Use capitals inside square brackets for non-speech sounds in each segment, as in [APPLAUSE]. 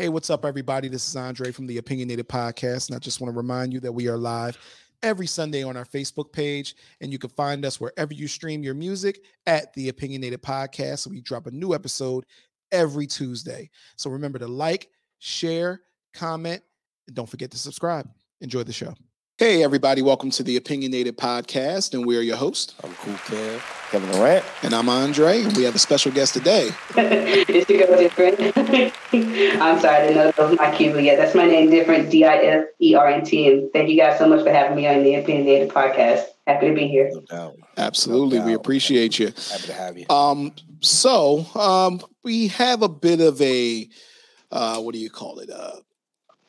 Hey, what's up, everybody? This is Andre from the Opinionated Podcast. And I just want to remind you that we are live every Sunday on our Facebook page. And you can find us wherever you stream your music at the Opinionated Podcast. So we drop a new episode every Tuesday. So remember to like, share, comment, and don't forget to subscribe. Enjoy the show. Hey, everybody, welcome to the Opinionated Podcast, and we're your host. I'm Cool Kev, Kevin Durant. And I'm Andre, and we have a special guest today. [LAUGHS] it should go different. [LAUGHS] I'm sorry, I didn't know that was my cue, but yeah, that's my name, Difrent, D I F E R N T. And thank you guys so much for having me on the Opinionated Podcast. Happy to be here. No doubt. Absolutely. No doubt. We appreciate you. Happy to have you. Um, so um, we have a bit of a, uh, what do you call it? Uh,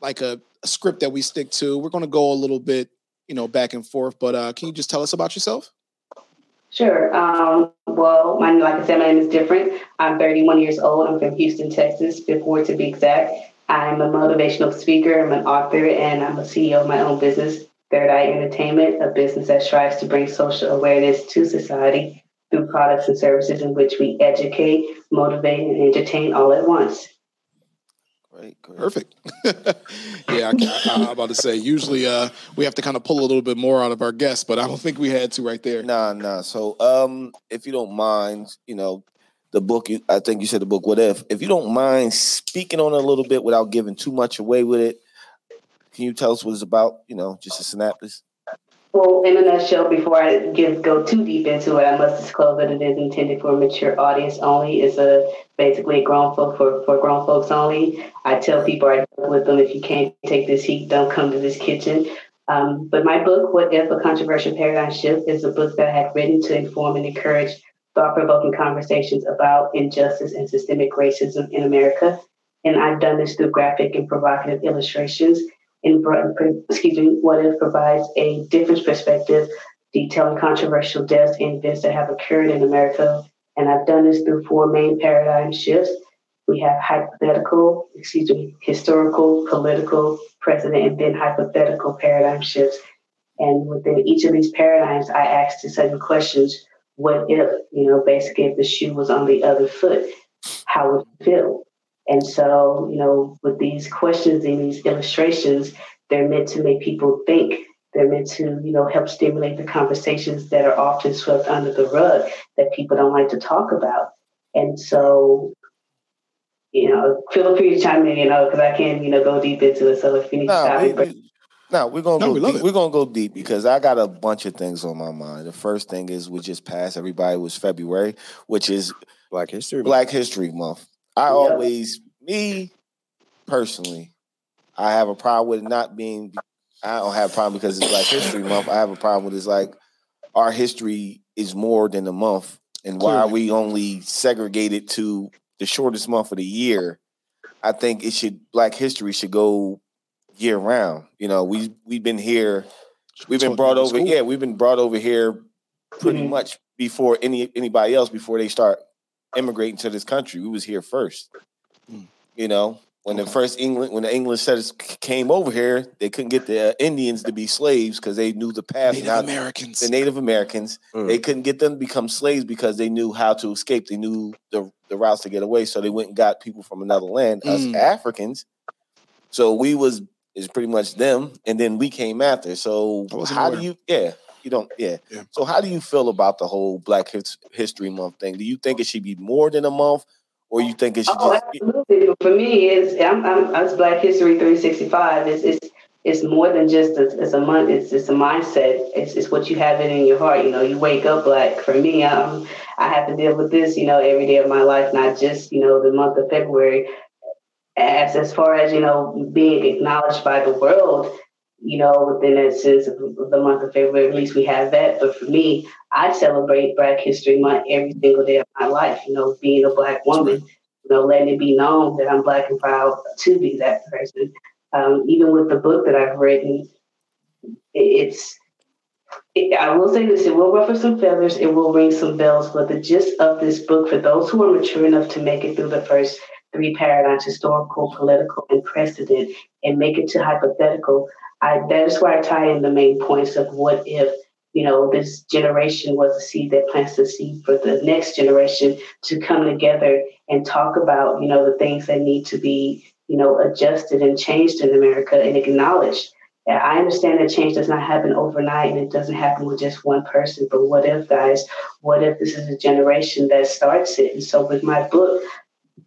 like a a script that we stick to. We're going to go a little bit, you know, back and forth. But uh, can you just tell us about yourself? Sure. Um, well, my like I said, my name is Difrent. I'm 31 years old. I'm from Houston, Texas, Ward to be exact. I'm a motivational speaker. I'm an author, and I'm a CEO of my own business, Third Eye Entertainment, a business that strives to bring social awareness to society through products and services in which we educate, motivate, and entertain all at once. Great. Perfect. [LAUGHS] yeah, I, am about to say. Usually, uh, we have to kind of pull a little bit more out of our guests, but I don't think we had to right there. Nah, nah. So, um, if you don't mind, you know, the book. I think you said the book. What if? If you don't mind speaking on it a little bit without giving too much away with it, can you tell us what it's about? You know, just a synopsis. Well, in a nutshell, before I give go too deep into it, I must disclose that it is intended for a mature audience only. It's a basically a grown folk for, for grown folks only. I tell people I deal with them if you can't take this heat, don't come to this kitchen. Um, but my book, What If a Controversial Paradigm Shift, is a book that I had written to inform and encourage thought-provoking conversations about injustice and systemic racism in America. And I've done this through graphic and provocative illustrations in excuse me, what if provides a different perspective detailing controversial deaths and events that have occurred in America. And I've done this through four main paradigm shifts. We have hypothetical, excuse me, historical, political, present, and then hypothetical paradigm shifts. And within each of these paradigms, I asked the certain questions. What if, you know, basically if the shoe was on the other foot, how would you feel? And so, you know, with these questions and these illustrations, they're meant to make people think. They're meant to, you know, help stimulate the conversations that are often swept under the rug that people don't like to talk about. And so, you know, feel free to chime in, you know, because I can, you know, go deep into it. So if you need no, to stop, it, but- no, we're gonna no, go we deep. We're gonna go deep because I got a bunch of things on my mind. The first thing is we just passed everybody was February, which is Black History Black History Month. I yeah. always, me personally, I have a problem with not being. I don't have a problem because it's Black History Month. I have a problem with it's like our history is more than a month, and why are we only segregated to the shortest month of the year? I think it should Black History should go year round. You know, we we've been here, we've been brought over. Yeah, we've been brought over here pretty mm-hmm. much before any anybody else before they start immigrating to this country. We was here first. Mm. You know, when okay. the first England, when the English settlers came over here, they couldn't get the Indians to be slaves because they knew the path. Native Americans, the Native Americans, mm. they couldn't get them to become slaves because they knew how to escape. They knew the the routes to get away, so they went and got people from another land, mm. us Africans. So we was is pretty much them, and then we came after. So how aware. do you? Yeah, you don't, yeah. yeah. So how do you feel about the whole Black History Month thing? Do you think it should be more than a month, or you think it should? Oh, just... absolutely. For me, it's I'm, I'm, it's Black History 365. It's it's it's more than just a, it's a month. It's it's a mindset. It's it's what you have it in your heart. You know, you wake up black. For me, um, I have to deal with this. You know, every day of my life, not just you know the month of February. As as far as you know, being acknowledged by the world you know, within that sense of the month of February, at least we have that. But for me, I celebrate Black History Month every single day of my life, you know, being a Black woman, you know, letting it be known that I'm Black and proud to be that person. Um, even with the book that I've written, it's, it, I will say this, it will ruffle some feathers, it will ring some bells, but the gist of this book, for those who are mature enough to make it through the first three paradigms, historical, political, and precedent, and make it to hypothetical, I, that is where I tie in the main points of what if, you know, this generation was a seed that plants the seed for the next generation to come together and talk about, you know, the things that need to be you know, adjusted and changed in America and acknowledged. I understand that change does not happen overnight and it doesn't happen with just one person. But what if, guys, what if this is a generation that starts it? And so with my book,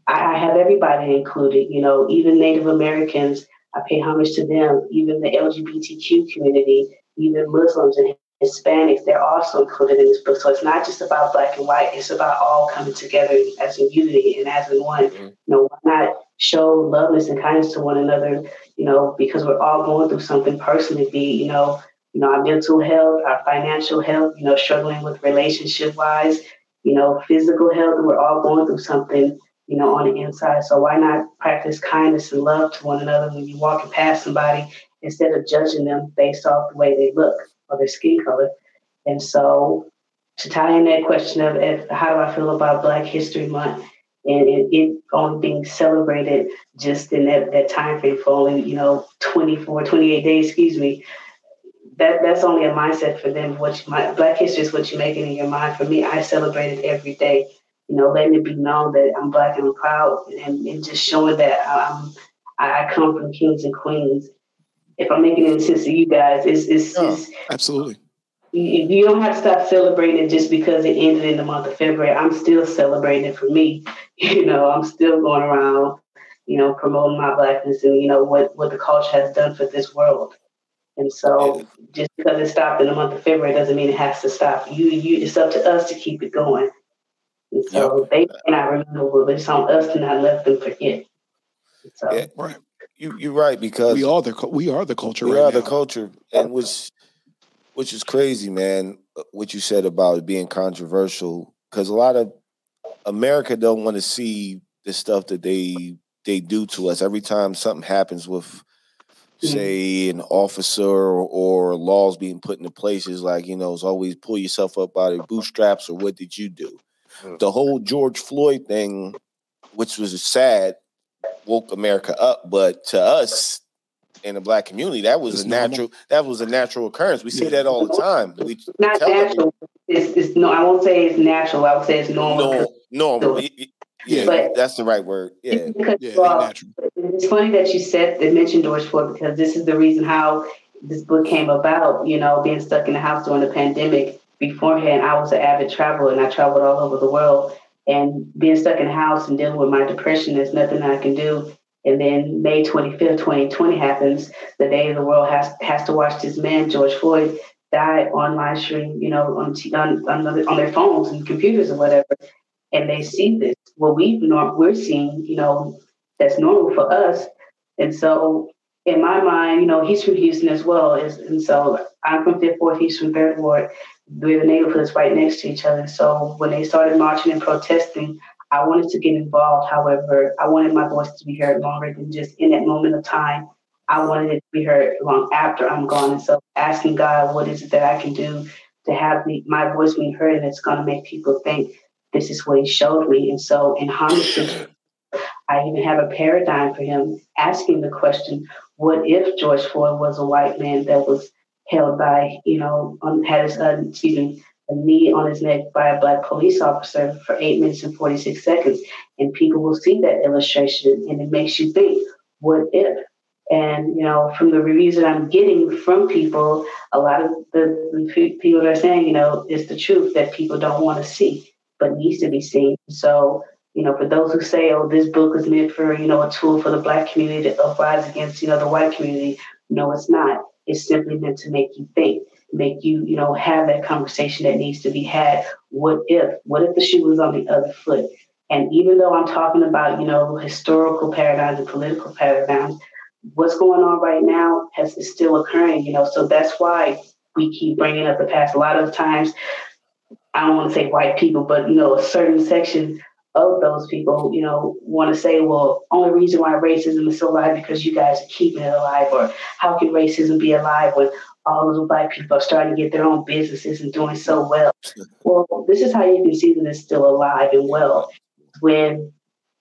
I have everybody included, you know, even Native Americans, I pay homage to them, even the LGBTQ community, even Muslims and Hispanics, they're also included in this book. So it's not just about black and white, it's about all coming together as a unity and as in one. Mm-hmm. You know, why not show loveness and kindness to one another, you know, because we're all going through something personally, be, you know, you know, our mental health, our financial health, you know, struggling with relationship wise, you know, physical health, we're all going through something, you know, on the inside. So why not practice kindness and love to one another when you're walking past somebody instead of judging them based off the way they look? or their skin color. And so to tie in that question of how do I feel about Black History Month and it, it, only being celebrated just in that, that time frame for only, you know, 24, 28 days, excuse me, that that's only a mindset for them. What you might, Black History is what you make it in your mind. For me, I celebrate it every day. You know, letting it be known that I'm Black and proud, and, and just showing that I'm I come from kings and queens, if I'm making any sense to you guys, is is oh, absolutely. You, you don't have to stop celebrating just because it ended in the month of February. I'm still celebrating it for me. [LAUGHS] You know, I'm still going around, you know, promoting my blackness and you know what what the culture has done for this world. And so, just because it stopped in the month of February doesn't mean it has to stop. You, you, it's up to us to keep it going. And so yep. they cannot remember, but it's on us to not let them forget. So, yeah, right you you're right because we are the we are the culture. We right are now. the culture, and which which is crazy, man. Uh, what you said about it being controversial because a lot of America don't want to see the stuff that they they do to us every time something happens with mm-hmm. say an officer or, or, laws being put into places like you know it's always pull yourself up by the bootstraps or what did you do mm. the whole george floyd thing which was sad woke America up, but to us in the black community, that was it's a natural normal. that was a natural occurrence. We see that all the time. We not natural. It's, it's, no, I won't say it's natural. I would say it's normal. No, normal. Yeah, but that's the right word. Yeah, yeah uh, it's funny that you said that mentioned George Floyd because this is the reason how this book came about. You know, being stuck in the house during the pandemic. Beforehand, I was an avid traveler and I traveled all over the world and being stuck in the house and dealing with my depression, there's nothing I can do. And then May 25th, 2020 happens, the day the world has has to watch this man, George Floyd, die on live stream, you know, on on, on, on their phones and computers or whatever. And they see this. What we we're seeing, you know, that's normal for us. And so in my mind, you know, he's from Houston as well. and so I'm from Fifth Ward, he's from Third Ward we're the neighborhoods right next to each other. So when they started marching and protesting, I wanted to get involved. However, I wanted my voice to be heard longer than just in that moment of time. I wanted it to be heard long after I'm gone. And so asking God, what is it that I can do to have the, my voice being heard and it's going to make people think this is what he showed me. And so in homage I even have a paradigm for him asking the question, what if George Floyd was a white man that was held by, you know, um, had his, uh, excuse me, a knee on his neck by a black police officer for eight minutes and 46 seconds. And people will see that illustration and it makes you think, what if? And, you know, from the reviews that I'm getting from people, a lot of the, the people are saying, you know, it's the truth that people don't want to see, but needs to be seen. So, you know, for those who say, oh, this book is meant for, you know, a tool for the black community to uprise against, you know, the white community, no, it's not is simply meant to make you think, make you, you know, have that conversation that needs to be had. What if? What if the shoe was on the other foot? And even though I'm talking about, you know, historical paradigms and political paradigms, what's going on right now has is still occurring, you know. So that's why we keep bringing up the past. A lot of times, I don't want to say white people, but you know, a certain section of those people, you know, want to say, well, only reason why racism is so alive because you guys are keeping it alive, or how can racism be alive when all the black people are starting to get their own businesses and doing so well? Well, this is how you can see that it's still alive and well. When,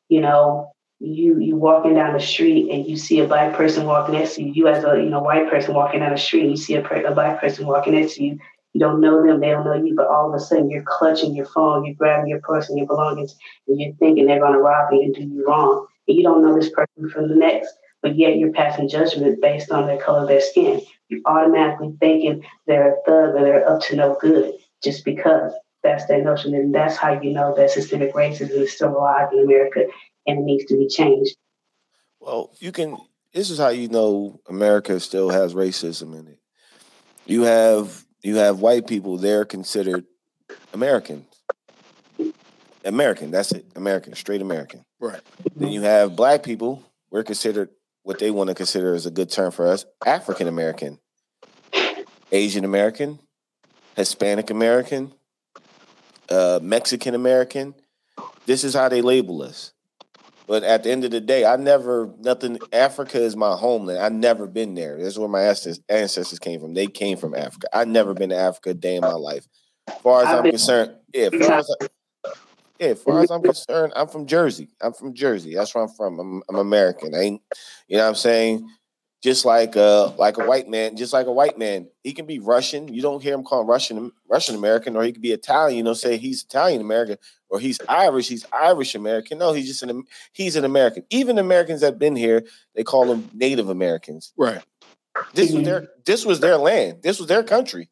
you know, you you walking down the street and you see a black person walking next to you, you as a you know white person walking down the street, and you see a, a black person walking next to you, you don't know them, they don't know you, but all of a sudden you're clutching your phone, you're grabbing your purse and your belongings, and you're thinking they're going to rob you and do you wrong. and you don't know this person from the next, but yet you're passing judgment based on the color of their skin. You're automatically thinking they're a thug or they're up to no good just because that's their notion. And that's how you know that systemic racism is still alive in America and it needs to be changed. Well, you can. This is how you know America still has racism in it. You have you have white people; they're considered Americans. American, that's it. American, straight American. Right. Then you have black people. We're considered what they want to consider as a good term for us: African American, Asian American, Hispanic American, uh, Mexican American. This is how they label us. But at the end of the day, I never nothing. Africa is my homeland. I never been there. That's where my ancestors came from. They came from Africa. I never been to Africa a day in my life. As far as I'm concerned, yeah. As far as, yeah, as far as I'm concerned, I'm from Jersey. I'm from Jersey. That's where I'm from. I'm, I'm American. I ain't, you know what I'm saying? Just like uh like a white man, just like a white man, he can be Russian. You don't hear him call Russian Russian American, or he could be Italian. You know, say he's Italian American, or he's Irish. He's Irish American. No, he's just an he's an American. Even Americans that have been here, they call them Native Americans. Right. This was their this was their land. This was their country.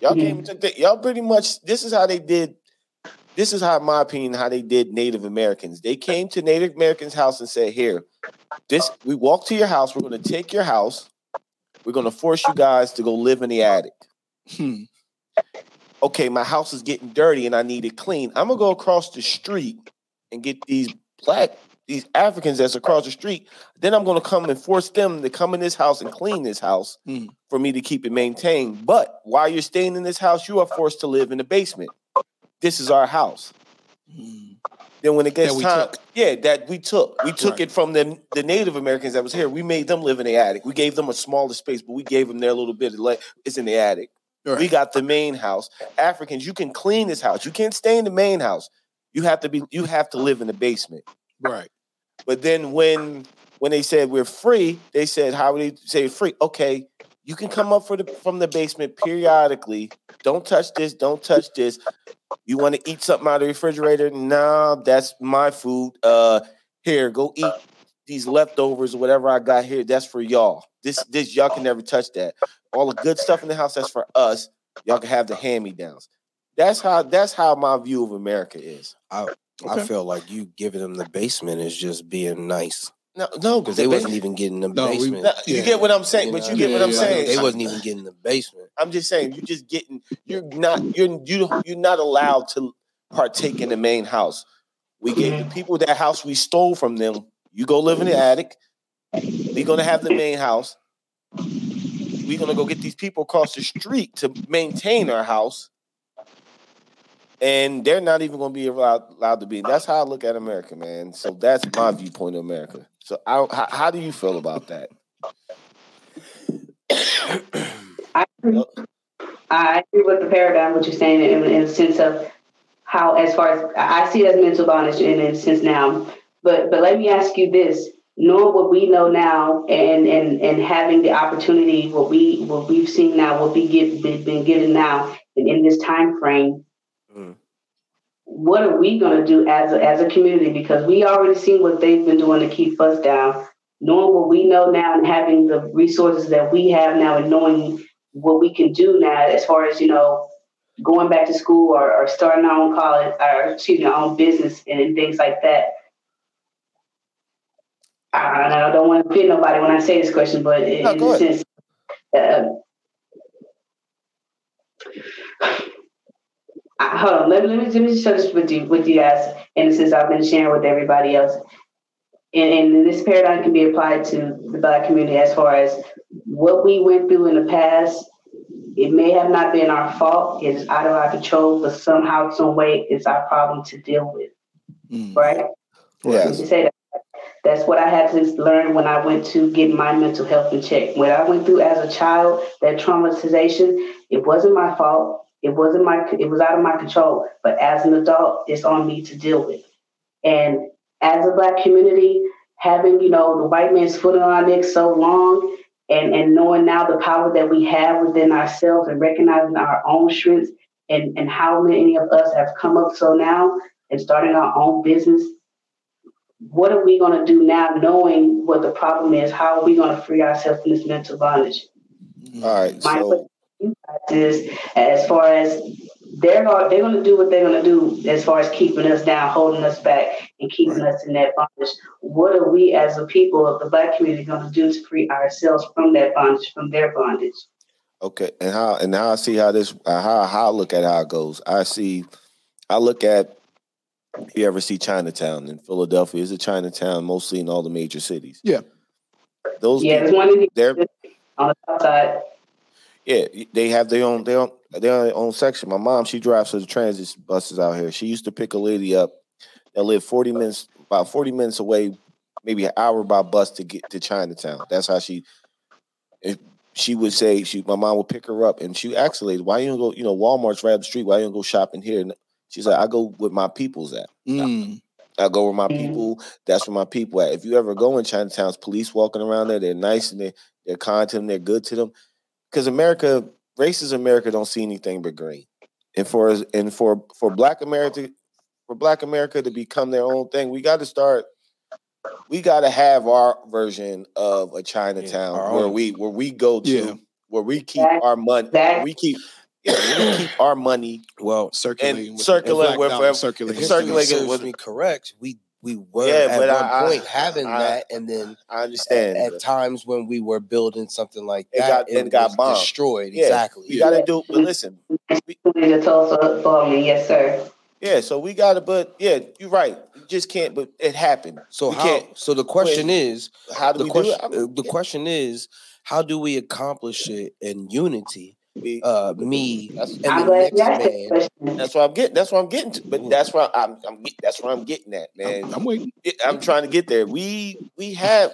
Y'all came to y'all pretty much. This is how they did this is how, in my opinion, how they did Native Americans. They came to Native Americans' house and said, "Here, this we walk to your house. We're going to take your house. We're going to force you guys to go live in the attic." Hmm. Okay, my house is getting dirty and I need it clean. I'm gonna go across the street and get these black these Africans that's across the street. Then I'm going to come and force them to come in this house and clean this house mm. for me to keep it maintained. But while you're staying in this house, you are forced to live in the basement this is our house. Mm. Then when it gets time, took. yeah, that we took, we took right. it from the the Native Americans that was here. We made them live in the attic. We gave them a smaller space, but we gave them their little bit of like it's in the attic. Right. We got the main house. Africans, you can clean this house. You can't stay in the main house. You have to be. You have to live in the basement. Right. But then when when they said we're free, they said how would they say free? Okay, you can come up the, from the basement periodically. Don't touch this. Don't touch this. You want to eat something out of the refrigerator? No, that's my food. Uh, here, go eat these leftovers or whatever I got here. That's for y'all. This, this y'all can never touch that. All the good stuff in the house, that's for us. Y'all can have the hand me downs. That's how. That's how my view of America is. I okay. I feel like you giving them the basement is just being nice. No, no, because they wasn't even getting the no, basement. We, no, you yeah. get what I'm saying, you but you get yeah, what I'm yeah, saying. They wasn't even getting the basement. I'm just saying, you're just getting. You're not. You're you. You're not allowed to partake in the main house. We gave the people that house we stole from them. You go live in the attic. We're gonna have the main house. We're gonna go get these people across the street to maintain our house and they're not even to be allowed, allowed to be. That's how I look at America, man. So that's my viewpoint of America. So I, how, how do you feel about that? I agree. I agree with the paradigm, what you're saying, in, in the sense of how, as far as I see it as mental bondage in a sense now. But but let me ask you this: knowing what we know now, and and and having the opportunity, what we what we've seen now, what we get been given now, and in this time frame, mm. what are we going to do as a, as a community? Because we already seen what they've been doing to keep us down. Knowing what we know now and having the resources that we have now and knowing what we can do now as far as, you know, going back to school or, or starting our own college or excuse me, our own business and things like that. I, I don't want to fit nobody when I say this question, but no, in a sense, uh, hold on. Let me, let me let me share this with you with you guys. And since I've been sharing with everybody else, and, and this paradigm can be applied to the black community as far as what we went through in the past. It may have not been our fault. It's out of our control, but somehow, some way, it's our problem to deal with. Mm. Right? Yes. Say that. That's what I had to learn when I went to get my mental health in check. When I went through as a child, that traumatization, it wasn't my fault it wasn't my it was out of my control. But as an adult, it's on me to deal with. And as a black community, having, you know, the white man's foot on our neck so long and, and knowing now the power that we have within ourselves and recognizing our own strengths and, and how many of us have come up so now and starting our own business. What are we going to do now, knowing what the problem is? How are we going to free ourselves from this mental bondage? All right. My So you guys is, as far as they're going, they're going to do what they're going to do as far as keeping us down, holding us back, and keeping us in that bondage. What are we, as a people of the Black community, going to do to free ourselves from that bondage, from their bondage? Okay, and how and how I see how this how how I look at how it goes. I see, I look at. If you ever see Chinatown in Philadelphia, is a Chinatown mostly in all the major cities. Yeah. those Yeah, there's people, one in the, they're on the south side. yeah, they have their own their own their own section. My mom, she drives the transit buses out here. She used to pick a lady up that lived forty minutes about forty minutes away, maybe an hour by bus to get to Chinatown. That's how she. If she would say she, my mom would pick her up and she asked the lady, "Why you don't go? You know, Walmart's right up the street. Why you don't you go shopping here?" And she's like, "I go with my people's at. Mm, I go where my Mhm. people. That's where my people at. If you ever go in Chinatown's police walking around there, they're nice and they they're kind to them. They're good to them. Because America, racist America, don't see anything but green. And for and for for Black America, for Black America to become their own thing, we got to start. We got to have our version of a Chinatown our where own. we where we go to Yeah. where we keep That- our money. that- we keep yeah, we keep our money. Well, circulating, with circulate black with- with- circulating. circulating history serves me correct, we we were Yeah, at but one I- I- point having I- that, and then I understand. at times when we were building something like It that, got- it got was bombed. destroyed. Yeah, exactly. We got to do, but listen, In the Tulsa bombing, yes, sir. yeah. So we got to, but yeah, you're right. You just can't. But it happened. So We how? So the question is, How do the we question, do it? uh, the question is, how do we accomplish it in unity? We- Uh, me That's, and I'm the next you asked that man. that's what I'm getting. That's what I'm getting to. But that's where I'm. I'm get- that's where I'm getting at, man. I'm, I'm waiting. I'm trying to get there. We we have.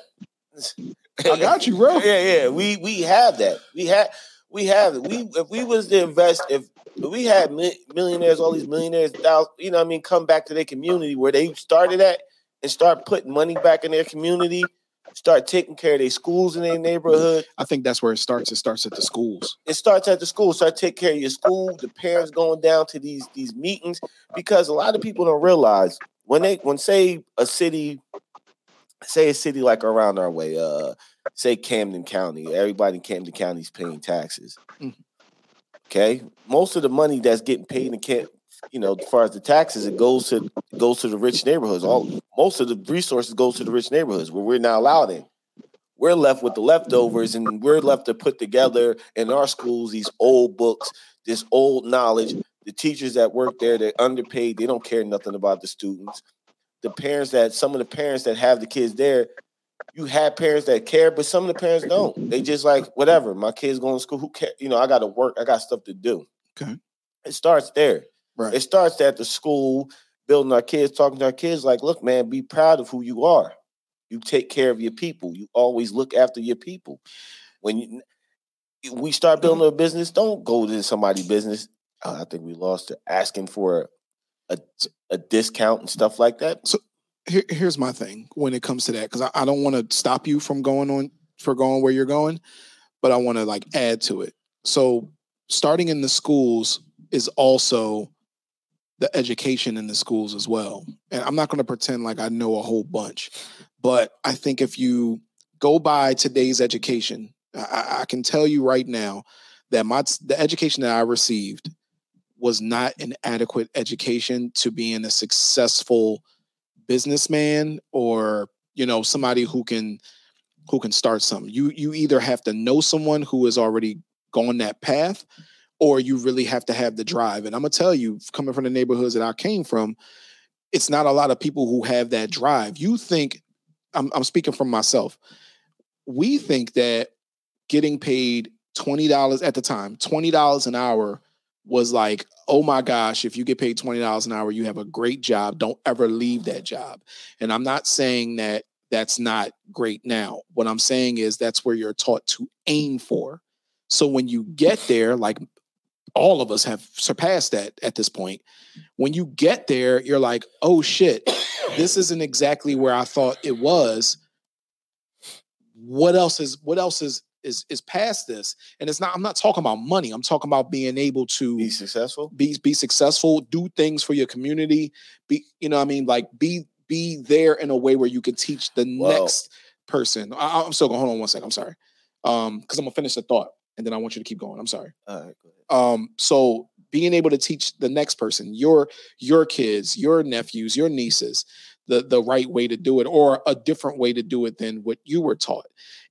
I got you, bro. [LAUGHS] Yeah, yeah. We we have that. We have we have it. We if we was to invest if. if we had millionaires, all these millionaires, thou- you know, what I mean, come back to their community where they started at, and start putting money back in their community, start taking care of their schools in their neighborhood. I think that's where it starts. It starts at the schools. It starts at the school. Start take care of your school. The parents going down to these these meetings because a lot of people don't realize when they when say a city, say a city like around our way, uh, say Camden County. Everybody in Camden County is paying taxes. Mhm. Okay, most of the money that's getting paid in Cam, you know, as far as the taxes, it goes to goes to the rich neighborhoods. All most of the resources goes to the rich neighborhoods where we're not allowed in. We're left with the leftovers, and we're left to put together in our schools these old books, this old knowledge. The teachers that work there, they're underpaid. They don't care nothing about the students. The parents that some of the parents that have the kids there, you have parents that care, but some of the parents don't. They just like whatever. My kids going to school. Who care? You know, I got to work. I got stuff to do. Okay. It starts there. Right. It starts at the school, building our kids, talking to our kids like, look, man, be proud of who you are. You take care of your people. You always look after your people. When you, we start building a business, don't go to somebody's business. Uh, I think we lost it asking for a, a discount and stuff like that. So here, here's my thing when it comes to that because I, I don't want to stop you from going on for going where you're going, but I want to like add to it. So starting in the schools is also the education in the schools as well. And I'm not going to pretend like I know a whole bunch, but I think if you go by today's education, I- I, can tell you right now that my the education that I received was not an adequate education to being a successful businessman or you know somebody who can who can start something. You you either have to know someone who has already gone that path or you really have to have the drive. And I'm gonna tell you, coming from the neighborhoods that I came from, it's not a lot of people who have that drive. You think I'm, I'm speaking from myself. We think that getting paid twenty dollars at the time, twenty dollars an hour, was like, oh my gosh, if you get paid twenty dollars an hour, you have a great job. Don't ever leave that job. And I'm not saying that that's not great now. What I'm saying is that's where you're taught to aim for. So when you get there, like all of us have surpassed that at this point. When you get there, you're like, oh shit, this isn't exactly where I thought it was. What else is what else is is is past this? And it's not, I'm not talking about money. I'm talking about being able to Be successful. be be successful, do things for your community, be you know what I mean like be be there in a way where you can teach the Well- next person. I, I'm still going. Hold on one second. I'm sorry. Um, because I'm gonna finish the thought, and then I want you to keep going. I'm sorry. All right, go ahead. Um, so being able to teach the next person, your your kids, your nephews, your nieces, the the right way to do it, or a different way to do it than what you were taught.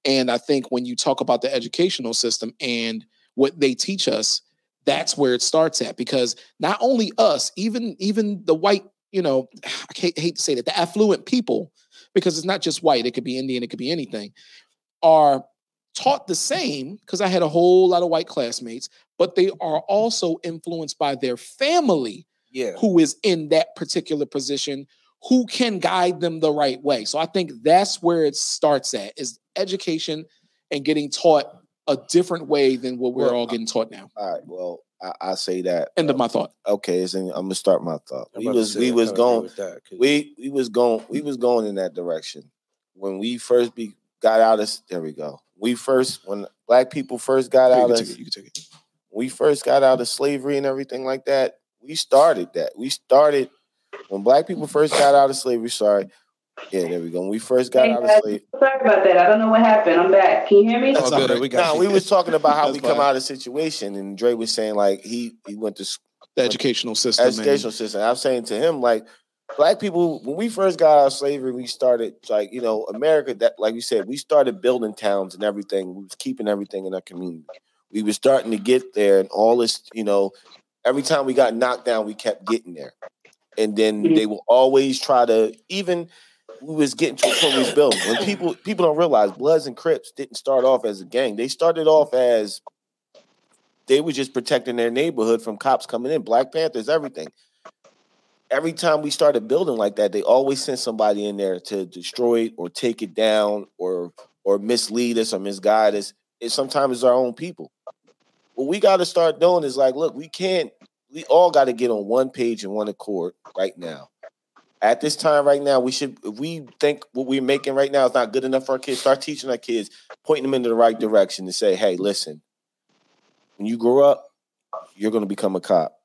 And I think when you talk about the educational system and what they teach us, that's where it starts at. Because not only us, even even the white, you know, [SIGHS] I hate to say that, the affluent people, because it's not just white, it could be Indian, it could be anything, are taught the same. Because I had a whole lot of white classmates, but they are also influenced by their family Yeah. who is in that particular position who can guide them the right way. So I think that's where it starts at is education and getting taught a different way than what we're Well, all getting taught now. All right. Well, I, I say that. End of uh, my thought. Okay, so I'm gonna start my thought. I'm We was we was going with that, 'cause- we we was going we was going in that direction when we first be got out of there we go. We first when black people first got You out can of take it. You can take it. we first got out of slavery and everything like that. We started that. We started when black people first got out of slavery. Sorry, yeah, there we go. When we first got Hey, out of slavery. Sorry about that. I don't know what happened. I'm back. Can you hear me? That's Oh, all good. We got No, we was talking about how we come out of the situation, and Dre was saying like he he went to The educational system. and- educational system. I'm saying to him, like, black people, when we first got out of slavery, we started like, you know, America, that like you said, we started building towns and everything. We was keeping everything in our community. We were starting to get there and all this, you know, every time we got knocked down, we kept getting there. And then Mhm. they will always try to even we was getting to a point we was building. When [COUGHS] people people don't realize Bloods and Crips didn't start off as a gang. They started off as they were just protecting their neighborhood from cops coming in. Black Panthers, everything. Every time we started building like that, they always send somebody in there to destroy it or take it down or or mislead us or misguide us. It sometimes it's our own people. What we got to start doing is like, look, we can't. We all got to get on one page and one accord right now. At this time, right now, we should. If we think what we're making right now is not good enough for our kids, start teaching our kids, pointing them into the right direction, to say, hey, listen, when you grow up, you're going to become a cop.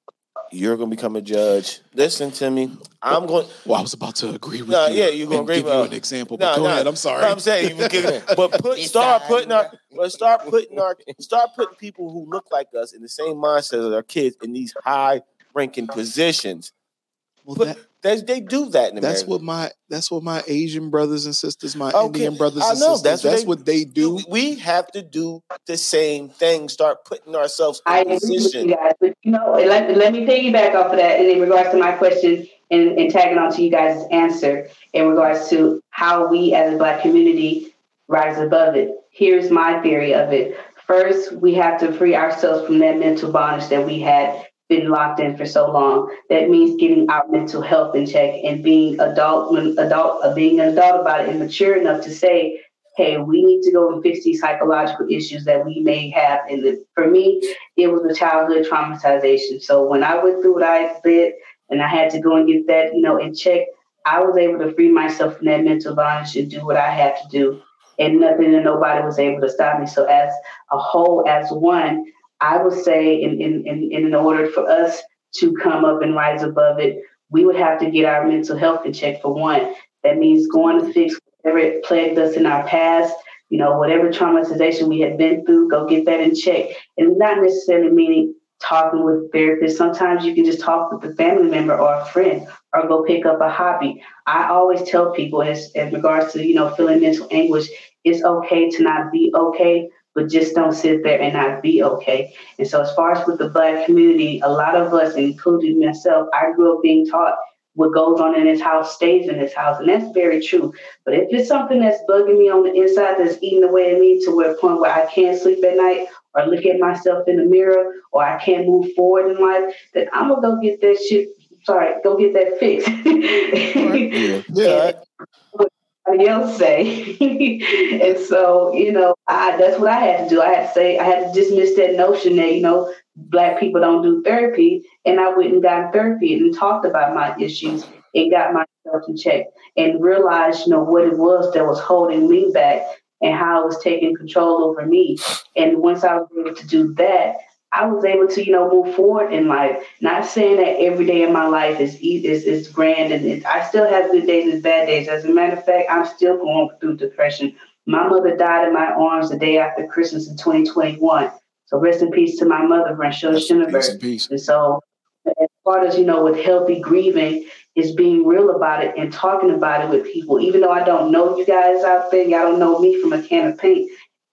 You're going to become a judge. Listen to me. I'm going. Well, I was about to agree with No, you. yeah, you're gonna agree give with- you an example. But No, go no, ahead. I'm sorry. I'm saying, you was giving, but put start putting our, but start putting our, start putting people who look like us in the same mindset as our kids in these high ranking positions. well, But that, they, they do that in that's what my that's what my Asian brothers and sisters, my Okay, Indian brothers I and know, sisters. that's That's, what what, they- they do. We have to do the same thing. Start putting ourselves I in agree with you guys, but you know, let, let me piggyback off of that in regards to my question and, and tagging on to you guys' answer in regards to how we as a black community rise above it. Here's my theory of it. First, we have to free ourselves from that mental bondage that we had been locked in for so long. That means getting our mental health in check and being adult when adult uh, being an adult about it and mature enough to say, hey, we need to go and fix these psychological issues that we may have. And for me, it was a childhood traumatization. So when I went through what I did and I had to go and get that, you know, in check, I was able to free myself from that mental bondage and do what I had to do. And nothing and nobody was able to stop me. So as a whole, as one, I would say in, in, in, in order for us to come up and rise above it, we would have to get our mental health in check for one. That means going to fix whatever plagued us in our past, you know, whatever traumatization we had been through, go get that in check. And not necessarily meaning talking with therapists. Sometimes you can just talk with a family member or a friend or go pick up a hobby. I always tell people as in regards to, you know, feeling mental anguish, it's okay to not be okay, but just don't sit there and not be okay. And so as far as with the black community, a lot of us, including myself, I grew up being taught what goes on in this house stays in this house. And that's very true. But if it's something that's bugging me on the inside, that's eating away at me to where a point where I can't sleep at night or look at myself in the mirror or I can't move forward in life, then I'm gonna go get that shit. Sorry, go get that fixed. [LAUGHS] Yeah. Yeah. Somebody else say. [LAUGHS] and so, you know, I that's what I had to do. I had to say, I had to dismiss that notion that, you know, black people don't do therapy. And I went and got therapy and talked about my issues and got myself in check and realized, you know, what it was that was holding me back and how it was taking control over me. And once I was able to do that, I was able to, you know, move forward in life. Not saying that every day in my life is is, is grand and it, I still have good days and bad days. As a matter of fact, I'm still going through depression. My mother died in my arms the day after Christmas in 2021. So rest in peace to my mother, Rancho Schinneberg. peace. And so as far as, you know, with healthy grieving, is being real about it and talking about it with people. Even though I don't know you guys out there, y'all don't know me from a can of paint.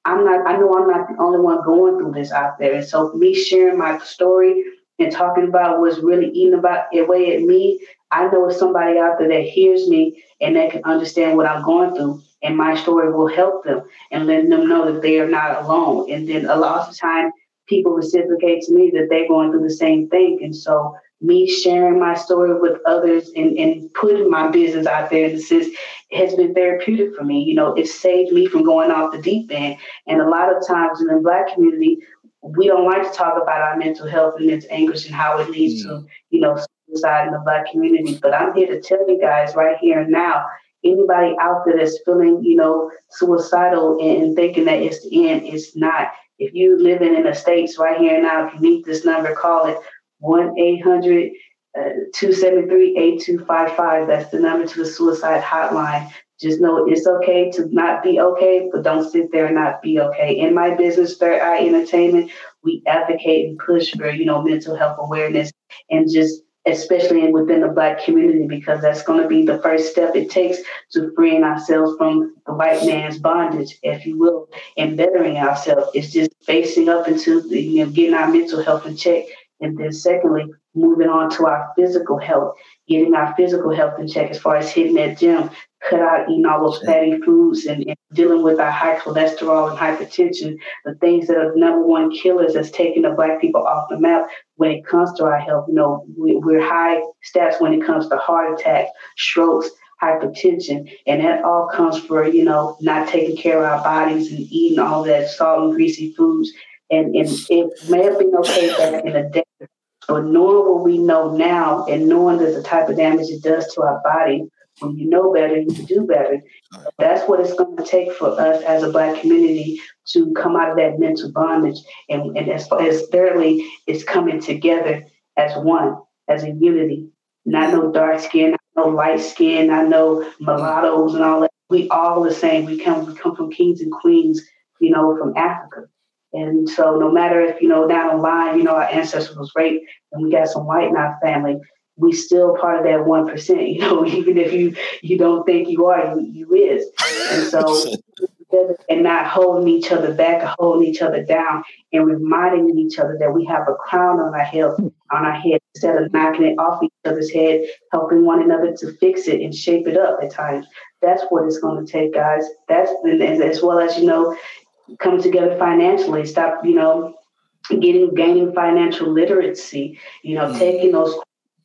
I'm not, I know I'm not the only one going through this out there. And so me sharing my story and talking about what's really eating about away at me, I know it's somebody out there that hears me and that can understand what I'm going through. And my story will help them and letting them know that they are not alone. And then a lot of time people reciprocate to me that they're going through the same thing. And so me sharing my story with others and, and putting my business out there in the sense has been therapeutic for me. You know, it saved me from going off the deep end. And a lot of times in the black community, we don't like to talk about our mental health and mental anguish and how it leads mm. to, you know, suicide in the black community. But I'm here to tell you guys right here and now, anybody out there that's feeling, you know, suicidal and thinking that it's the end, it's not. If you're living in the States right here and now, if you need this number, call it 1 800 273 8255. That's the number to the suicide hotline. Just know it's okay to not be okay, but don't sit there and not be okay. In my business, Third Eye Entertainment, we advocate and push for, you know, mental health awareness and just especially within the black community, because that's going to be the first step it takes to freeing ourselves from the white man's bondage, if you will, and bettering ourselves. It's just facing up into the, you know, getting our mental health in check and then secondly, moving on to our physical health, getting our physical health in check as far as hitting that gym, cut out eating all those fatty foods and, and, dealing with our high cholesterol and hypertension, the things that are number one killers that's taking the black people off the map when it comes to our health. You know, we, we're high stats when it comes to heart attacks, strokes, hypertension, and that all comes for, you know, not taking care of our bodies and eating all that salt and greasy foods and, and it may have been okay back in the day, but knowing what we know now and knowing that the type of damage it does to our body, when you know better, you do better. That's what it's going to take for us as a Black community to come out of that mental bondage. And, and as as thirdly, it's coming together as one, as a unity. Not no dark skin, no light skin, I know mulattoes and all that. We all the same. We come we come from kings and queens, you know, from Africa. And so no matter if, you know, down the line, you know, our ancestors was raped and we got some white in our family, we still part of that one percent, [LAUGHS] you know, even if you you don't think you are, you, you is. And so [LAUGHS] and not holding each other back or holding each other down and reminding each other that we have a crown on our head on our head instead of knocking it off each other's head, helping one another to fix it and shape it up at times. That's what it's going to take, guys. That's as well as you know, come together financially, stop, you know, getting gaining financial literacy, you know, mm-hmm. taking those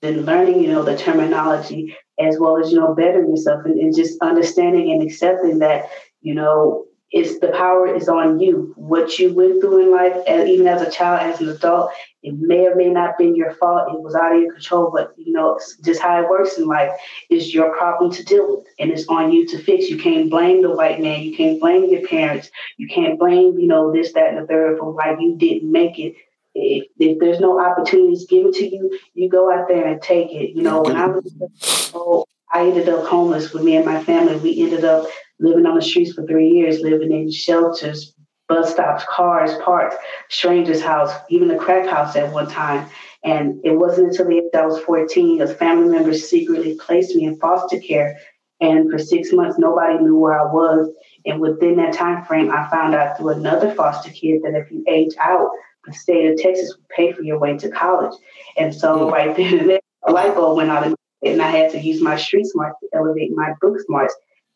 and learning, you know, the terminology as well as, you know, bettering yourself and, and just understanding and accepting that, you know, it's the power is on you. What you went through in life, and even as a child, as an adult, it may or may not been your fault. It was out of your control, but you know, just how it works in life is your problem to deal with, and it's on you to fix. You can't blame the white man. You can't blame your parents. You can't blame, you know, this, that, and the third for why you didn't make it. If, if there's no opportunities given to you, you go out there and take it. You know, when I was, oh, I ended up homeless with me and my family. We ended up living on the streets for three years, living in shelters, bus stops, cars, parks, strangers' house, even a crack house at one time. And it wasn't until the age I was 14, a family member secretly placed me in foster care. And for six months, nobody knew where I was. And within that time frame, I found out through another foster kid that if you age out, the state of Texas would pay for your way to college. And so mm. right [LAUGHS] then and there, a light bulb went out, and I had to use my street smarts to elevate my book smarts.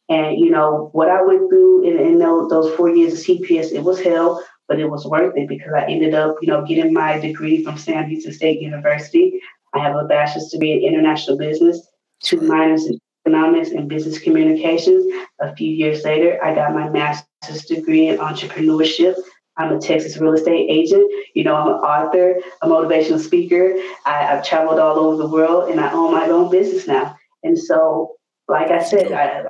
And you know what I went through in, in those, those four years of CPS, it was hell, but it was worth it because I ended up, you know, getting my degree from Sam Houston State University. I have a bachelor's degree in international business, two minors in economics and business communications. A few years later, I got my master's degree in entrepreneurship. I'm a Texas real estate agent. You know, I'm an author, a motivational speaker. I, have traveled all over the world and I own my own business now. And so, like I said, I,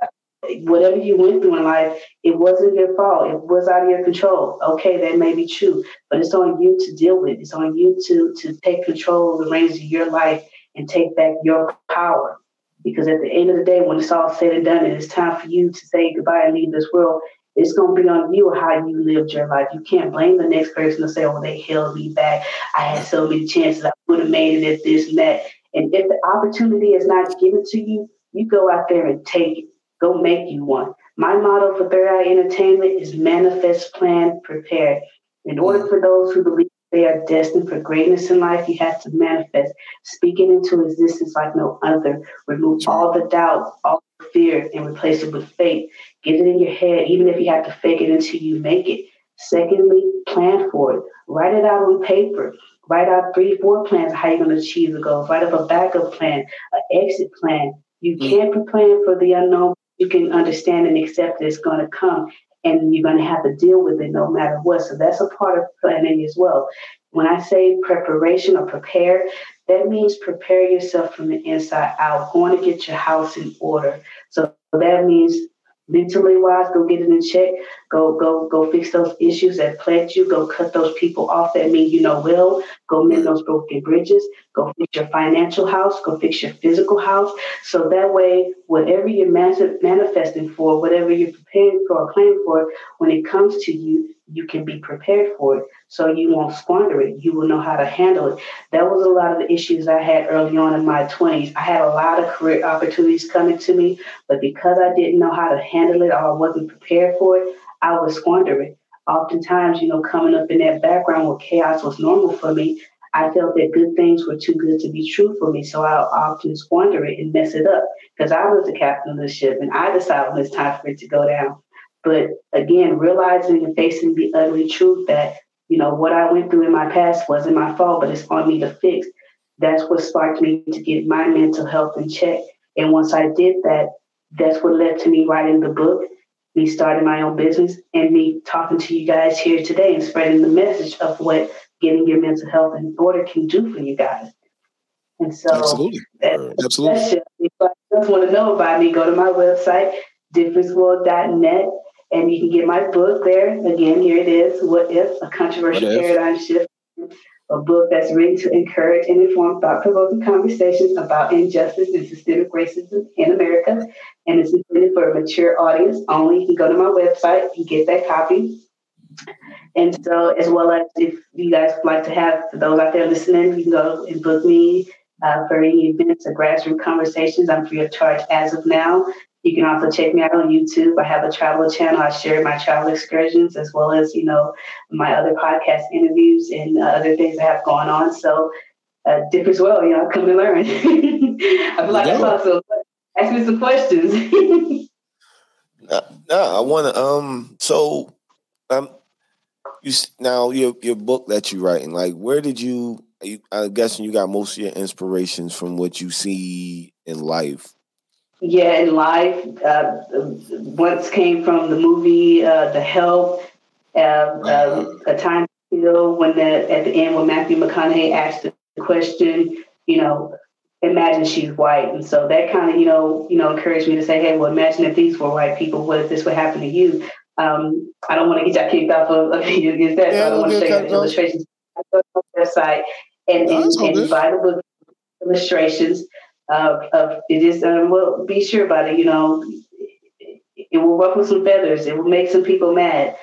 whatever you went through in life, it wasn't your fault. It was out of your control. Okay, that may be true, but it's on you to deal with. It's on you to to take control of the reins of your life and take back your power. Because at the end of the day, when it's all said and done, and it's time for you to say goodbye and leave this world, it's going to be on you how you lived your life. You can't blame the next person to say, oh, they held me back. I had so many chances. I would have made it if this and that. And if the opportunity is not given to you, you go out there and take it. Go make you one. My motto for Third Eye Entertainment is manifest, plan, prepare. In order for those who believe they are destined for greatness in life, you have to manifest. Speaking into existence like no other. Remove all the doubt, all the fear, and replace it with faith. Get it in your head, even if you have to fake it until you make it. Secondly, plan for it. Write it out on paper. Write out three, four plans of how you're going to achieve the goal. Write up a backup plan, an exit plan. You mm. can't be planning for the unknown. You can understand and accept that it's going to come and you're going to have to deal with it no matter what. So that's a part of planning as well. When I say preparation or prepare, that means prepare yourself from the inside out, going to get your house in order. So that means mentally wise, go get it in check. Go, go, go fix those issues that plagued you. Go cut those people off that mean you know well. Go mend those broken bridges. Go fix your financial house. Go fix your physical house. So that way, whatever you're manifesting for, whatever you're preparing for or planning for, it, when it comes to you, you can be prepared for it so you won't squander it. You will know how to handle it. That was a lot of the issues I had early on in my 20s. I had a lot of career opportunities coming to me, but because I didn't know how to handle it or I wasn't prepared for it, I would squander it. Oftentimes, you know, coming up in that background where chaos was normal for me, I felt that good things were too good to be true for me. So I'll often squander it and mess it up because I was the captain of the ship and I decided when it's time for it to go down. But again, realizing and facing the ugly truth that, you know, what I went through in my past wasn't my fault, but it's on me to fix. That's what sparked me to get my mental health in check. And once I did that, that's what led to me writing the book, me starting my own business, and me talking to you guys here today and spreading the message of what getting your mental health in order can do for you guys. And so, absolutely, that, absolutely. If you just want to know about me, go to my website, differenceworld.net and you can get my book there. Again, here it is What If? A Controversial Paradigm Shift. A book that's written to encourage and inform thought provoking conversations about injustice and systemic racism in America. And it's intended for a mature audience only. You can go to my website and get that copy. And so, as well as if you guys like to have, those out there listening, you can go and book me uh, for any events or grassroots conversations. I'm free of charge as of now. You can also check me out on YouTube. I have a travel channel. I share my travel excursions as well as, you know, my other podcast interviews and uh, other things I have going on. So, uh, dip as well, you know, come and learn. [LAUGHS] I feel like yeah. also ask me some questions. [LAUGHS] no, no, I want to. Um, so, um, you now your your book that you're writing, like, where did you? you I'm guessing you got most of your inspirations from what you see in life yeah, in life. Uh, once came from the movie uh, The Help, uh, uh, A Time to Kill, when the, at the end when Matthew McConaughey asked the question, you know, imagine she's white. And so that kind of, you know, you know, encouraged me to say, hey, well, imagine if these were white people, what if this would happen to you? Um, I don't want to get y'all kicked off of, of against that, yeah, so I don't want to say that illustrations. I go to the website and, and, and buy the book illustrations of, of it is um, well be sure about it you know. It will ruffle some feathers it will make some people mad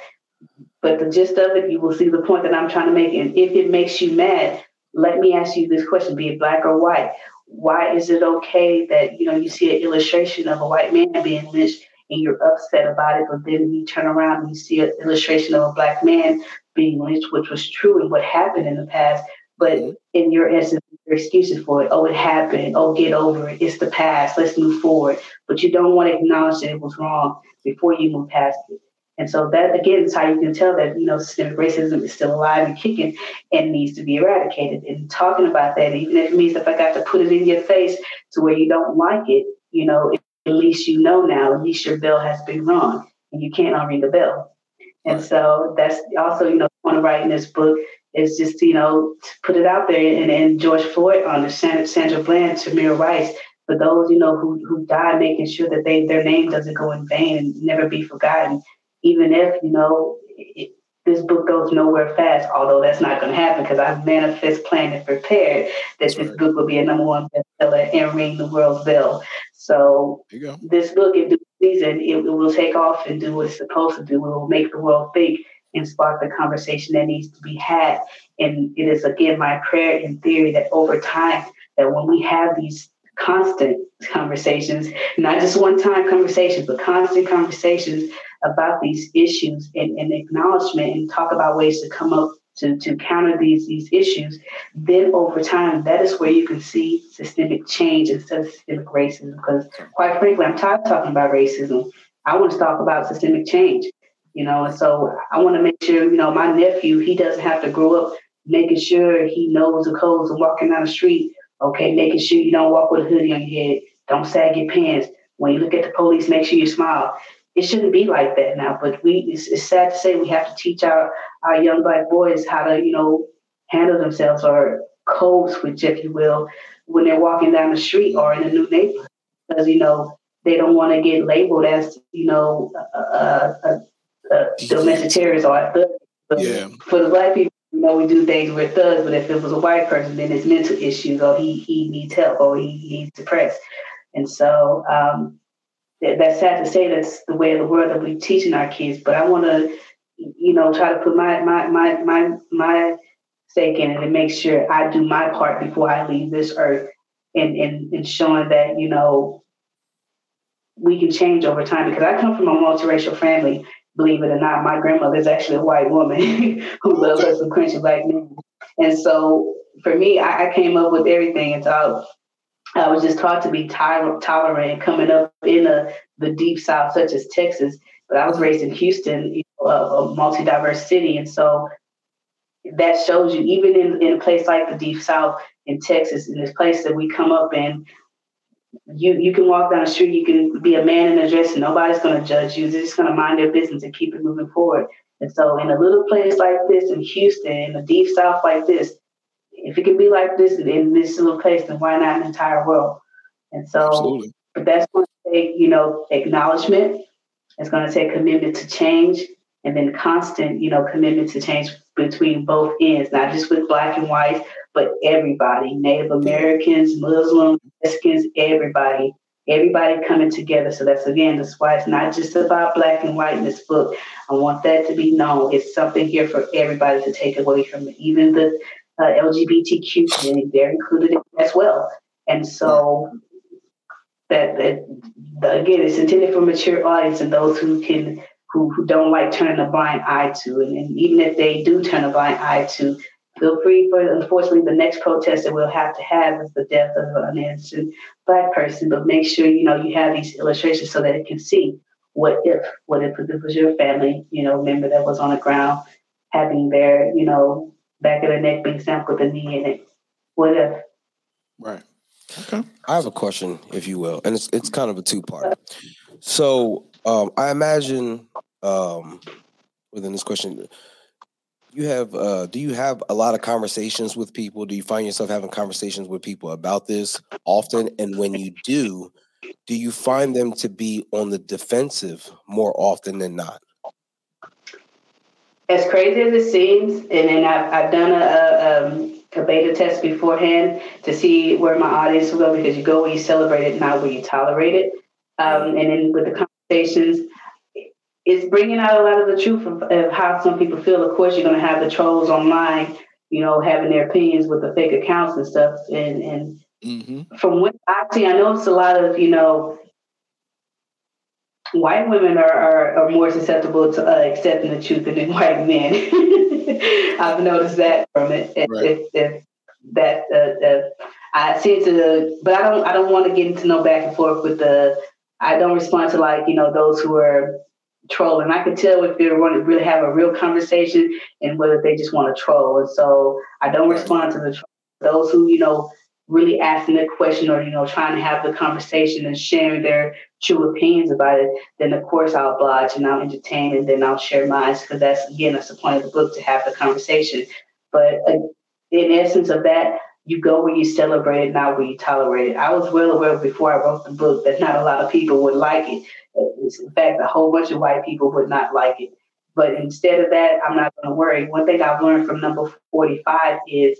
but the gist of it you will see the point that i'm trying to make and if it makes you mad let me ask you this question be it black or white. Why is it okay that you know you see an illustration of a white man being lynched and you're upset about it but then you turn around and you see an illustration of a black man being lynched which was true and what happened in the past but mm-hmm. in your essence, your excuses for it. Oh, it happened. Oh, get over it. It's the past. Let's move forward. But you don't want to acknowledge that it was wrong before you move past it. And so that again is how you can tell that you know systemic racism is still alive and kicking and needs to be eradicated. And talking about that, even if it means if I got to put it in your face to where you don't like it, you know, at least you know now. At least your bill has been wrong and you can't unring the bell. And so that's also you know point of writing this book is just you know to put it out there and, and George Floyd on the Sandra, Sandra Bland, Tamir Rice, for those, you know, who, who died, making sure that they their name doesn't go in vain and never be forgotten, even if, you know, it, this book goes nowhere fast, although that's not going to happen because I've manifest, planned, and prepared that that's this right. book will be a number one bestseller and ring the world's bell. So this book, in due season, it, it, will take off and do what it's supposed to do. It will make the world think and spark the conversation that needs to be had. And it is again my prayer and theory that over time, that when we have these constant conversations, not just one time conversations, but constant conversations about these issues and, and acknowledgement and talk about ways to come up to, to counter these these issues, then over time, that is where you can see systemic change instead of systemic racism. Because quite frankly, I'm tired of talking about racism. I want to talk about systemic change, you know, and so I want to make sure, you know, my nephew, he doesn't have to grow up making sure he knows the codes of walking down the street Okay, making sure you don't walk with a hoodie on your head. Don't sag your pants. When you look at the police, make sure you smile. It shouldn't be like that now, but we it's, it's sad to say we have to teach our, our young black boys how to, you know, handle themselves or code switch, if you will, when they're walking down the street or in a new neighborhood. Because, you know, they don't want to get labeled as, you know, a, a, a, domestic terrorist or a thug. yeah. For the black people, you know, we do things with thugs, but if it was a white person, then it's mental issues or he he needs help or he, he's depressed. And so um, that's sad to say that's the way of the world that we're teaching our kids. But I want to, you know, try to put my my my my my stake in it and make sure I do my part before I leave this earth and and, and showing that, you know, we can change over time because I come from a multiracial family believe it or not, my grandmother is actually a white woman [LAUGHS] who loves her some crunchy black men. And so for me, I, I, came up with everything. And so I, was just taught to be tolerant coming up in a, the deep South, such as Texas. But I was raised in Houston, you know, a, a multi diverse city. And so that shows you, even in, in a place like the deep South in Texas, in this place that we come up in, you you can walk down the street, you can be a man in a dress, and nobody's going to judge you. They're just going to mind their business and keep it moving forward. And so, in a little place like this, in Houston, in the deep South like this, if it can be like this in this little place, then why not the entire world? And so, Absolutely. but that's going to take you know acknowledgement. It's going to take commitment to change, and then constant you know commitment to change between both ends, not just with black and white, but everybody, Native Americans, Muslims, Mexicans, everybody, everybody coming together. So that's again, that's why it's not just about black and white in this book. I want that to be known. It's something here for everybody to take away from it. Even the uh, LGBTQ community, they're included as well. And so that, that again, it's intended for mature audience and those who can who, who don't like turning a blind eye to. And, and even if they do turn a blind eye to, feel free for unfortunately the next protest that we'll have to have is the death of an innocent black person but make sure you know you have these illustrations so that it can see what if what if it was your family you know member that was on the ground having their you know back of the neck being stamped with a knee in it what if right. Okay. I have a question if you will and it's it's kind of a two part so um i imagine um within this question you have uh do you have a lot of conversations with people? Do you find yourself having conversations with people about this often? And when you do do you find them to be on the defensive more often than not as crazy as it seems and then i've, I've done a, a, um, a beta test beforehand to see where my audience will go because you go where you celebrate it not where you tolerate it um, and then with the conversations it's bringing out a lot of the truth of, of how some people feel. Of course, you're going to have the trolls online, you know, having their opinions with the fake accounts and stuff. And and mm-hmm. from what I see, I know it's a lot of you know, white women are are, are more susceptible to uh, accepting the truth than [LAUGHS] white men. [LAUGHS] I've noticed that from it. Right. If, if that uh, uh, I see to, but I don't I don't want to get into no back and forth with the. I don't respond to like you know those who are trolling. I can tell if they're want to really have a real conversation and whether they just want to troll. And so I don't respond to the. Those who, you know, really asking the question or, you know, trying to have the conversation and sharing their true opinions about it, then of course I'll oblige and I'll entertain and then I'll share mine because that's, again, that's the point of the book to have the conversation. But uh, in essence of that, you go where you celebrate it, not where you tolerate it. I was well aware before I wrote the book that not a lot of people would like it. In fact, a whole bunch of white people would not like it. But instead of that, I'm not going to worry. One thing I've learned from number 45 is,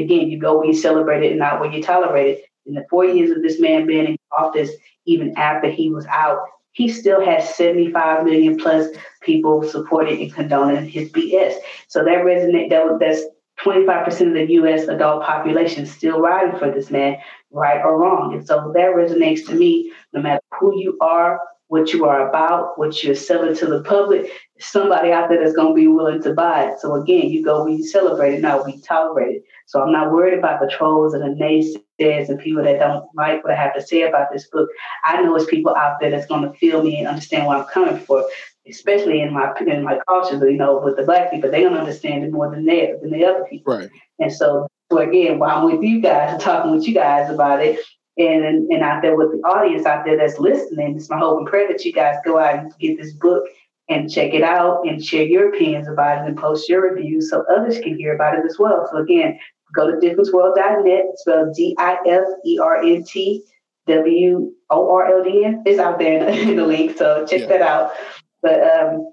again, you go where you celebrate it and not where you tolerate it. In the four years of this man being in office, even after he was out, he still has 75 million plus people supporting and condoning his BS. So that resonate that that's 25% of the US adult population still riding for this man, right or wrong. And so that resonates to me no matter who you are, what you are about, what you're selling to the public, somebody out there that's to be willing to buy it. So again, you go, we celebrate it, not we tolerate it. So I'm not worried about the trolls and the naysayers and people that don't like what I have to say about this book. I know it's people out there that's going to feel me and understand what I'm coming for especially in my in my culture, you know, with the black people, they don't understand it more than they than the other people. Right. And so, so again, while I'm with you guys and talking with you guys about it, and and out there with the audience out there that's listening, it's my hope and prayer that you guys go out and get this book and check it out and share your opinions about it and post your reviews so others can hear about it as well. So again, go to differenceworld.net, spelled D-I-F-E-R-N-T W O R L D N It's out there [LAUGHS] in the link. So check yeah. that out. But um,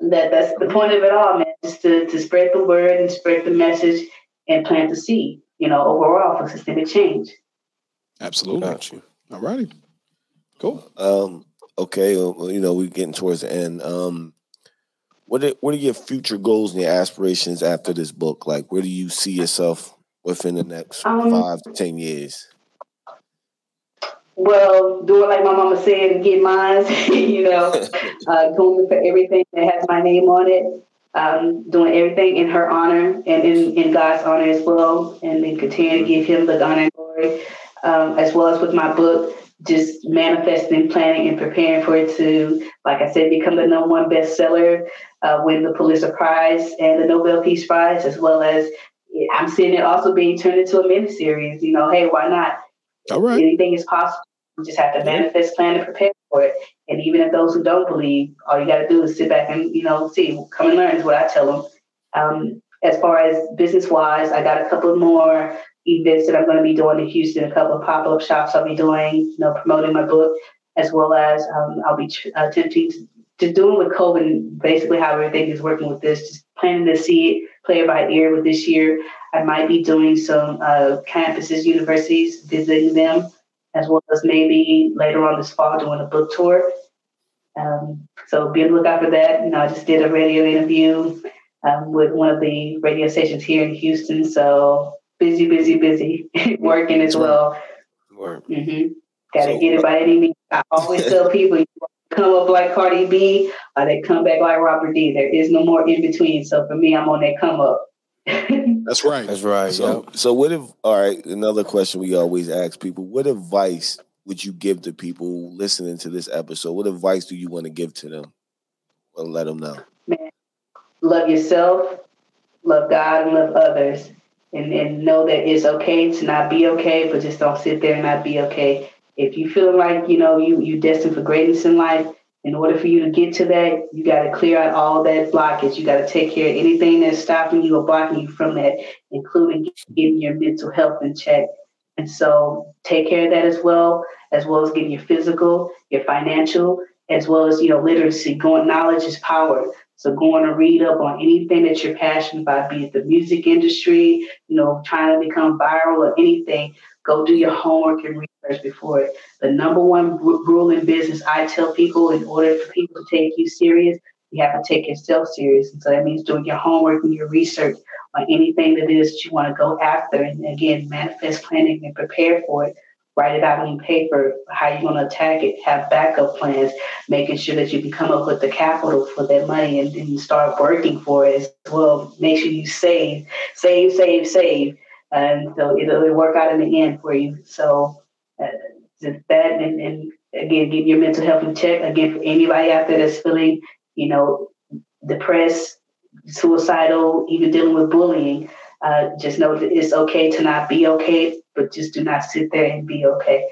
that that's the point of it all, man, is to, to spread the word and spread the message and plant the seed, you know, overall for systemic change. Absolutely. Got you. All righty. Cool. Um, okay, well, you know, we're getting towards the end. Um, what are, what are your future goals and your aspirations after this book? Like, where do you see yourself within the next um, five to ten years? well, do it like my mama said get mine, [LAUGHS] you know, [LAUGHS] uh, going for everything that has my name on it, um, doing everything in her honor and in, in God's honor as well, and then continue to give him the honor and glory, um, as well as with my book, just manifesting, planning, and preparing for it to, like I said, become the number one bestseller, uh, win the Pulitzer Prize and the Nobel Peace Prize, as well as I'm seeing it also being turned into a miniseries. You know, hey, why not? All right. Anything is possible. You just have to manifest, plan, and prepare for it. And even if those who don't believe, all you got to do is sit back and you know see, come and learn is what I tell them. Um, as far as business wise, I got a couple more events that I'm going to be doing in Houston, a couple of pop up shops I'll be doing, you know, promoting my book, as well as um, I'll be attempting to, to doing with COVID, basically how everything is working with this, just planning to see it, play it by ear with this year. I might be doing some uh, campuses, universities, visiting them as well as maybe later on this fall doing a book tour. Um, so be on the lookout for that. You know, I just did a radio interview um, with one of the radio stations here in Houston. So busy, busy, busy, [LAUGHS] working as well. Work. Mm-hmm. Got to so, get it by any means. I always tell people, you come up like Cardi B or they come back like Robert D. There is no more in between. So for me, I'm on that come up. [LAUGHS] That's right. That's right. So, yep. so what if? All right, another question we always ask people: What advice would you give to people listening to this episode? What advice do you want to give to them? Well, let them know. Man, love yourself, love God, and love others, and and know that it's okay to not be okay, but just don't sit there and not be okay. If you feel like you know you you destined for greatness in life, in order for you to get to that, you got to clear out all that blockage. You got to take care of anything that's stopping you or blocking you from that, including getting your mental health in check. And so take care of that as well, as well as getting your physical, your financial, as well as, you know, literacy. Going knowledge is power. So going to read up on anything that you're passionate about, be it the music industry, you know, trying to become viral or anything, go do your homework and research before it. The number one rule in business, I tell people, in order for people to take you serious, you have to take yourself serious. And so that means doing your homework and your research on anything that is that you want to go after. And again, manifest planning and prepare for it. Write it out on paper, how you're going to attack it, have backup plans, making sure that you can come up with the capital for that money and then you start working for it as well. Make sure you save, save, save, save and so it'll, work out in the end for you. So uh, that and, and again, get your mental health in check. Again, for anybody out there that's feeling, you know, depressed, suicidal, even dealing with bullying, uh, just know that it's okay to not be okay, but just do not sit there and be okay.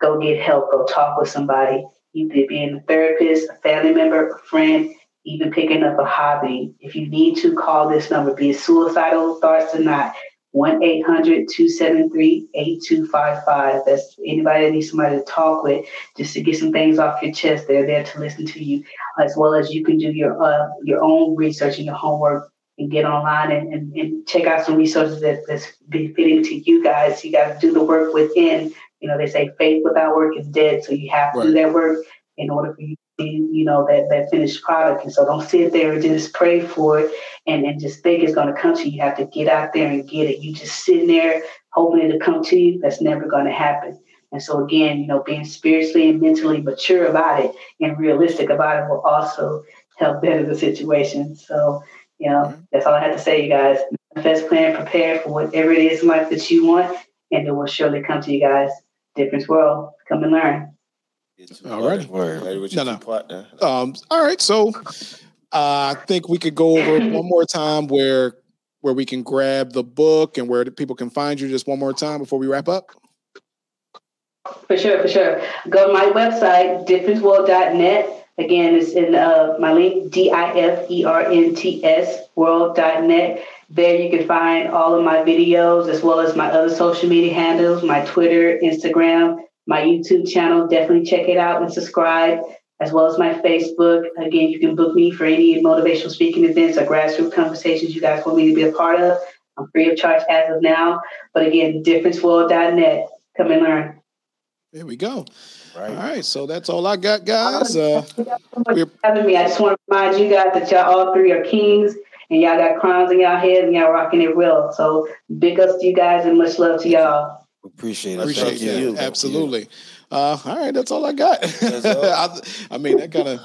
Go get help. Go talk with somebody, either being a therapist, a family member, a friend, even picking up a hobby. If you need to, call this number. Be it suicidal thoughts or not, 1 800 273 8255. That's anybody that needs somebody to talk with just to get some things off your chest. They're there to listen to you, as well as you can do your uh, your own research and your homework and get online and, and, and check out some resources that, that's befitting to you guys. You got to do the work within. You know, they say faith without work is dead. So you have to right. do that work in order for you you know, that, that finished product. And so don't sit there and just pray for it and, and just think it's going to come to you. You have to get out there and get it. You just sitting there hoping it to come to you. That's never going to happen. And so again, you know, being spiritually and mentally mature about it and realistic about it will also help better the situation. So, you know, mm-hmm. that's all I have to say, you guys. Manifest plan, prepare for whatever it is in life that you want, and it will surely come to you guys. Difference world. Come and learn. All right. No, no. Um, all right. So uh, I think we could go over one more time where where we can grab the book and where people can find you just one more time before we wrap up. For sure, for sure. Go to my website, differenceworld.net. Again, it's in uh, my link, D-I-F-E-R-N-T-S world.net. There you can find all of my videos as well as my other social media handles, my Twitter, Instagram, my YouTube channel. Definitely check it out and subscribe, as well as my Facebook. Again, you can book me for any motivational speaking events or grassroots conversations you guys want me to be a part of. I'm free of charge as of now. But again, differenceworld.net. Come and learn. There we go. Right. All right. So that's all I got, guys. Uh, having me. I just want to remind you guys that y'all all three are kings and y'all got crowns in y'all heads and y'all rocking it real. So big ups to you guys and much love to y'all. Appreciate it. Appreciate you. Absolutely. Uh, all right, that's all I got. [LAUGHS] I, I, mean, that kind of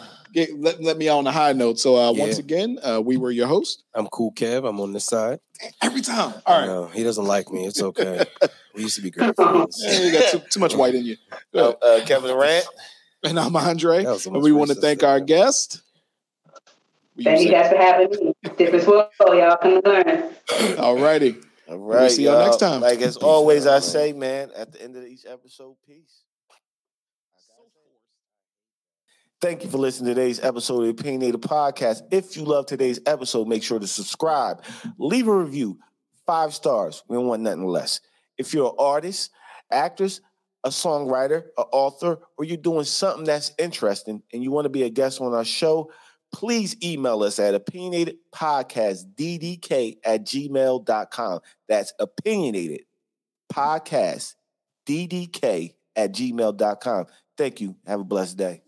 let, let me on a high note. So uh, yeah. once again, uh, we were your host. I'm Cool Kev. I'm on this side. Every time. All right. he doesn't like me. It's okay. [LAUGHS] we used to be great friends. Yeah, you got too, too much white in you. Uh, [LAUGHS] uh, Kevin Durant. And I'm Andre. And we want to thank our guest. Thank you guys for having me. Different world, y'all come learn. All righty. All right. We'll see y'all next time. Like as always, I say, man, at the end of each episode, peace. Thank you for listening to today's episode of the Opinionated Podcast. If you love today's episode, make sure to subscribe, leave a review, five stars. We don't want nothing less. If you're an artist, actress, a songwriter, an author, or you're doing something that's interesting and you want to be a guest on our show, please email us at opinionatedpodcastddk at gmail.com. That's opinionated podcast ddk at gmail.com. Thank you. Have a blessed day.